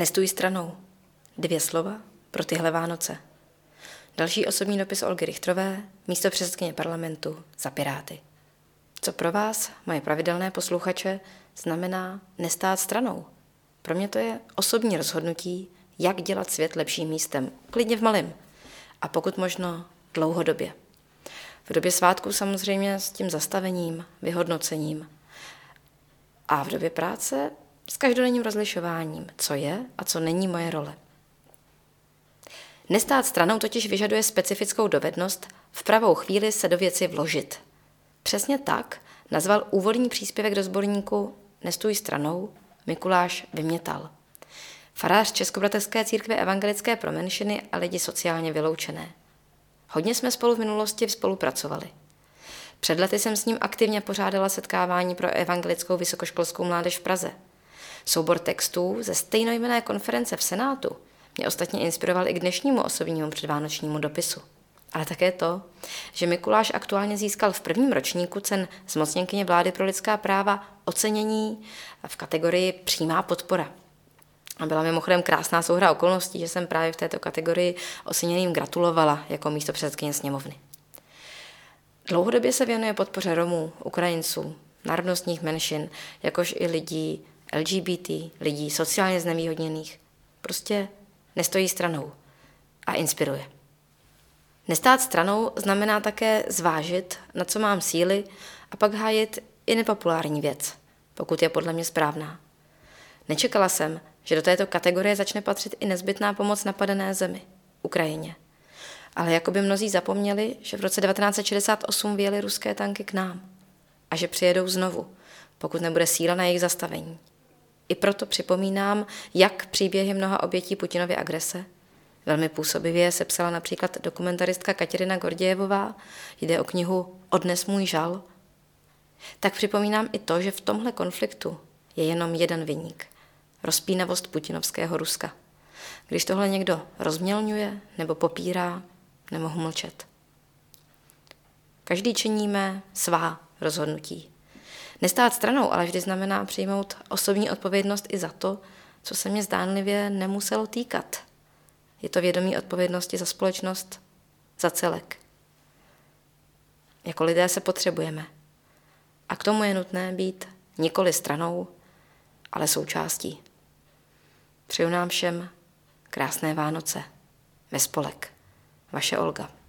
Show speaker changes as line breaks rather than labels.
Nestůj stranou. Dvě slova pro tyhle Vánoce. Další osobní dopis Olgy Richtrové, místo předsedkyně parlamentu za Piráty. Co pro vás, moje pravidelné posluchače, znamená nestát stranou? Pro mě to je osobní rozhodnutí, jak dělat svět lepším místem, klidně v malém. A pokud možno dlouhodobě. V době svátků samozřejmě s tím zastavením, vyhodnocením. A v době práce s každodenním rozlišováním, co je a co není moje role. Nestát stranou totiž vyžaduje specifickou dovednost v pravou chvíli se do věci vložit. Přesně tak nazval úvodní příspěvek do sborníku Nestůj stranou Mikuláš Vymětal. Farář Českobratrské církve evangelické pro menšiny a lidi sociálně vyloučené. Hodně jsme spolu v minulosti spolupracovali. Před lety jsem s ním aktivně pořádala setkávání pro evangelickou vysokoškolskou mládež v Praze. Soubor textů ze stejnojmené konference v Senátu mě ostatně inspiroval i k dnešnímu osobnímu předvánočnímu dopisu. Ale také to, že Mikuláš aktuálně získal v prvním ročníku cen zmocněnkyně vlády pro lidská práva ocenění v kategorii přímá podpora. A byla mimochodem krásná souhra okolností, že jsem právě v této kategorii oceněným gratulovala jako místo předsedkyně sněmovny. Dlouhodobě se věnuje podpoře Romů, Ukrajinců, národnostních menšin, jakož i lidí LGBT, lidí sociálně znevýhodněných. Prostě nestojí stranou a inspiruje. Nestát stranou znamená také zvážit, na co mám síly a pak hájit i nepopulární věc, pokud je podle mě správná. Nečekala jsem, že do této kategorie začne patřit i nezbytná pomoc napadené zemi, Ukrajině. Ale jako by mnozí zapomněli, že v roce 1968 vyjeli ruské tanky k nám a že přijedou znovu, pokud nebude síla na jejich zastavení. I proto připomínám, jak příběhy mnoha obětí Putinovy agrese Velmi působivě sepsala například dokumentaristka Katerina Gordějevová, jde o knihu Odnes můj žal. Tak připomínám i to, že v tomhle konfliktu je jenom jeden vyník. Rozpínavost putinovského Ruska. Když tohle někdo rozmělňuje nebo popírá, nemohu mlčet. Každý činíme svá rozhodnutí. Nestát stranou ale vždy znamená přijmout osobní odpovědnost i za to, co se mě zdánlivě nemuselo týkat – je to vědomí odpovědnosti za společnost, za celek. Jako lidé se potřebujeme. A k tomu je nutné být nikoli stranou, ale součástí. Přeju nám všem krásné Vánoce ve spolek. Vaše Olga.